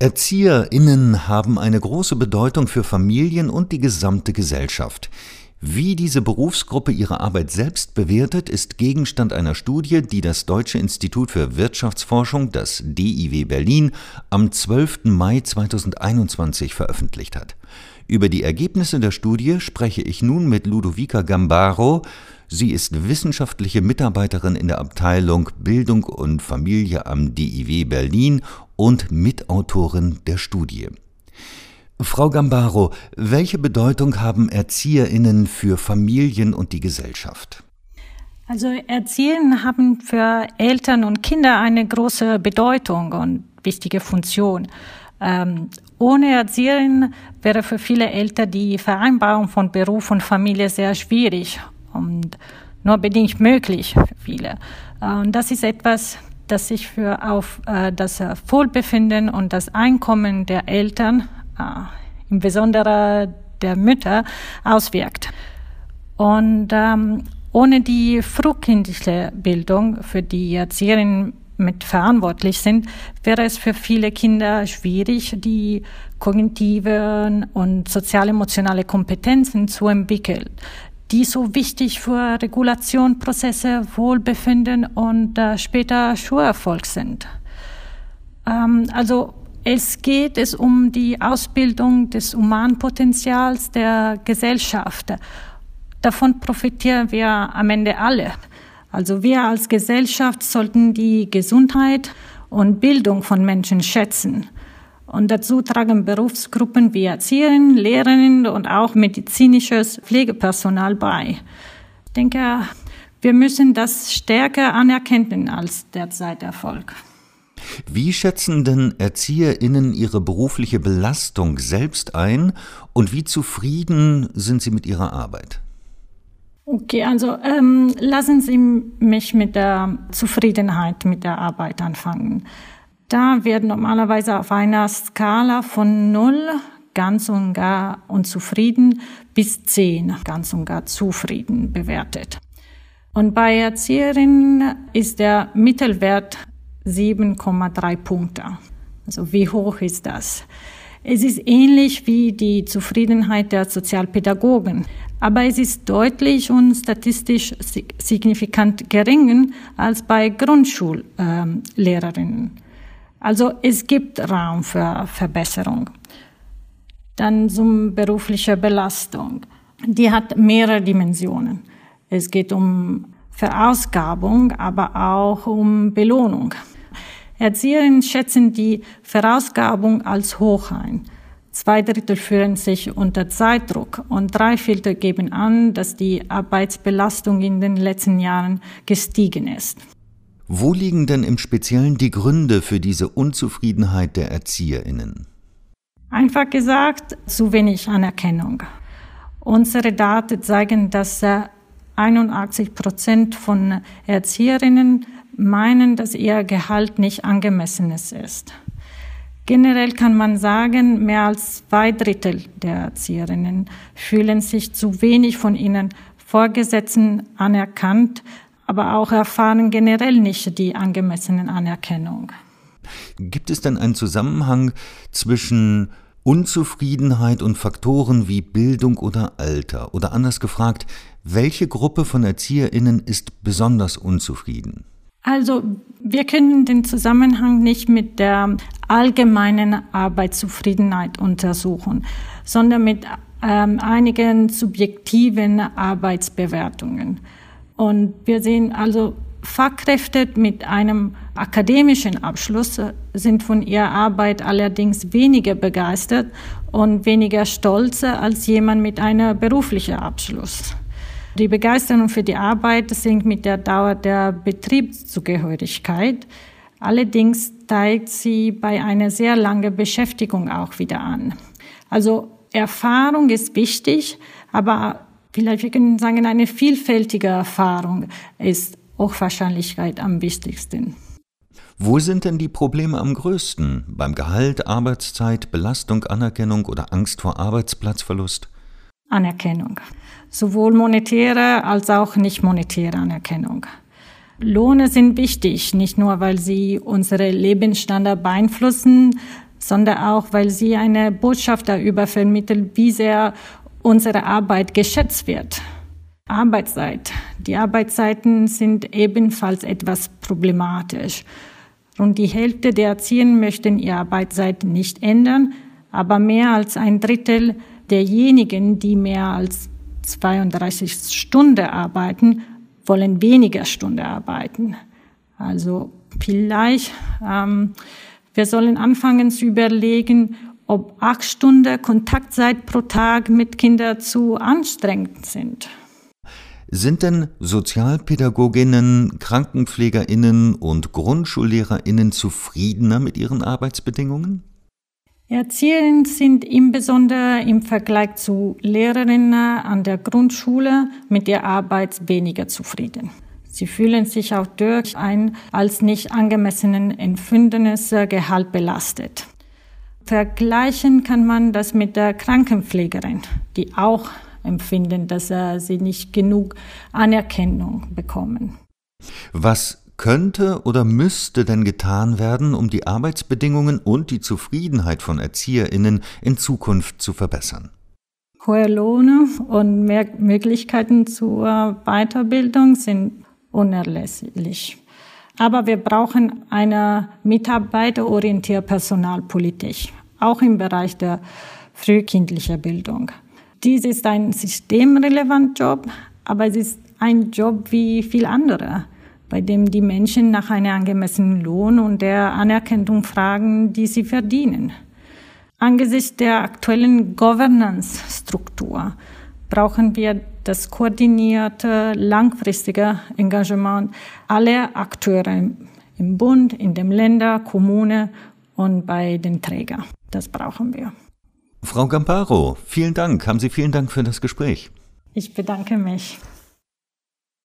ErzieherInnen haben eine große Bedeutung für Familien und die gesamte Gesellschaft. Wie diese Berufsgruppe ihre Arbeit selbst bewertet, ist Gegenstand einer Studie, die das Deutsche Institut für Wirtschaftsforschung, das DIW Berlin, am 12. Mai 2021 veröffentlicht hat. Über die Ergebnisse der Studie spreche ich nun mit Ludovica Gambaro. Sie ist wissenschaftliche Mitarbeiterin in der Abteilung Bildung und Familie am DIW Berlin und Mitautorin der Studie. Frau Gambaro, welche Bedeutung haben Erzieherinnen für Familien und die Gesellschaft? Also Erzieherinnen haben für Eltern und Kinder eine große Bedeutung und wichtige Funktion. Ähm, ohne Erzieherin wäre für viele Eltern die Vereinbarung von Beruf und Familie sehr schwierig und nur bedingt möglich für viele. Äh, und das ist etwas, das sich für auf äh, das Wohlbefinden und das Einkommen der Eltern, äh, im Besonderen der Mütter, auswirkt. Und ähm, ohne die frühkindliche Bildung, für die Erzieherinnen mit verantwortlich sind, wäre es für viele Kinder schwierig, die kognitiven und sozial-emotionale Kompetenzen zu entwickeln, die so wichtig für Regulationprozesse, Wohlbefinden und äh, später Schulerfolg sind. Ähm, also es geht es um die Ausbildung des Humanpotenzials der Gesellschaft. Davon profitieren wir am Ende alle. Also wir als Gesellschaft sollten die Gesundheit und Bildung von Menschen schätzen. Und dazu tragen Berufsgruppen wie Erzieherinnen, Lehrerinnen und auch medizinisches Pflegepersonal bei. Ich denke, wir müssen das stärker anerkennen als derzeit Erfolg. Wie schätzen denn ErzieherInnen ihre berufliche Belastung selbst ein und wie zufrieden sind sie mit ihrer Arbeit? Okay, also ähm, lassen Sie mich mit der Zufriedenheit mit der Arbeit anfangen. Da wird normalerweise auf einer Skala von 0 ganz und gar unzufrieden bis 10 ganz und gar zufrieden bewertet. Und bei Erzieherinnen ist der Mittelwert 7,3 Punkte. Also wie hoch ist das? Es ist ähnlich wie die Zufriedenheit der Sozialpädagogen, aber es ist deutlich und statistisch signifikant geringer als bei Grundschullehrerinnen. Also es gibt Raum für Verbesserung. Dann zum berufliche Belastung. Die hat mehrere Dimensionen. Es geht um Verausgabung, aber auch um Belohnung. Erzieherinnen schätzen die Verausgabung als hoch ein. Zwei Drittel fühlen sich unter Zeitdruck und drei Viertel geben an, dass die Arbeitsbelastung in den letzten Jahren gestiegen ist. Wo liegen denn im Speziellen die Gründe für diese Unzufriedenheit der Erzieherinnen? Einfach gesagt, zu wenig Anerkennung. Unsere Daten zeigen, dass 81 Prozent von Erzieherinnen meinen, dass ihr Gehalt nicht angemessen ist. Generell kann man sagen, mehr als zwei Drittel der Erzieherinnen fühlen sich zu wenig von ihren Vorgesetzten anerkannt, aber auch erfahren generell nicht die angemessene Anerkennung. Gibt es denn einen Zusammenhang zwischen Unzufriedenheit und Faktoren wie Bildung oder Alter? Oder anders gefragt, welche Gruppe von Erzieherinnen ist besonders unzufrieden? Also wir können den Zusammenhang nicht mit der allgemeinen Arbeitszufriedenheit untersuchen, sondern mit ähm, einigen subjektiven Arbeitsbewertungen. Und wir sehen also, Fachkräfte mit einem akademischen Abschluss sind von ihrer Arbeit allerdings weniger begeistert und weniger stolz als jemand mit einem beruflichen Abschluss. Die Begeisterung für die Arbeit sinkt mit der Dauer der Betriebszugehörigkeit. Allerdings steigt sie bei einer sehr langen Beschäftigung auch wieder an. Also Erfahrung ist wichtig, aber vielleicht wir können sagen, eine vielfältige Erfahrung ist Hochwahrscheinlichkeit am wichtigsten. Wo sind denn die Probleme am größten? Beim Gehalt, Arbeitszeit, Belastung, Anerkennung oder Angst vor Arbeitsplatzverlust? Anerkennung sowohl monetäre als auch nicht monetäre Anerkennung. Lohne sind wichtig, nicht nur weil sie unsere Lebensstandard beeinflussen, sondern auch, weil sie eine Botschaft darüber vermittelt, wie sehr unsere Arbeit geschätzt wird. Arbeitszeit. Die Arbeitszeiten sind ebenfalls etwas problematisch. Rund die Hälfte der Erziehenden möchten ihre Arbeitszeit nicht ändern, aber mehr als ein Drittel derjenigen, die mehr als 32 Stunden arbeiten, wollen weniger Stunden arbeiten. Also vielleicht, ähm, wir sollen anfangen zu überlegen, ob acht Stunden Kontaktzeit pro Tag mit Kindern zu anstrengend sind. Sind denn Sozialpädagoginnen, Krankenpflegerinnen und Grundschullehrerinnen zufriedener mit ihren Arbeitsbedingungen? Erzieherinnen sind insbesondere im Vergleich zu Lehrerinnen an der Grundschule mit der Arbeit weniger zufrieden. Sie fühlen sich auch durch ein als nicht angemessenen empfundenes Gehalt belastet. Vergleichen kann man das mit der Krankenpflegerin, die auch empfinden, dass sie nicht genug Anerkennung bekommen. Was könnte oder müsste denn getan werden, um die Arbeitsbedingungen und die Zufriedenheit von Erzieherinnen in Zukunft zu verbessern? Hohe Lohne und mehr Möglichkeiten zur Weiterbildung sind unerlässlich. Aber wir brauchen eine mitarbeiterorientierte Personalpolitik, auch im Bereich der frühkindlichen Bildung. Dies ist ein systemrelevanter Job, aber es ist ein Job wie viel andere bei dem die Menschen nach einem angemessenen Lohn und der Anerkennung fragen, die sie verdienen. Angesichts der aktuellen Governance-Struktur brauchen wir das koordinierte, langfristige Engagement aller Akteure im Bund, in den Ländern, Kommunen und bei den Trägern. Das brauchen wir. Frau Gamparo, vielen Dank. Haben Sie vielen Dank für das Gespräch. Ich bedanke mich.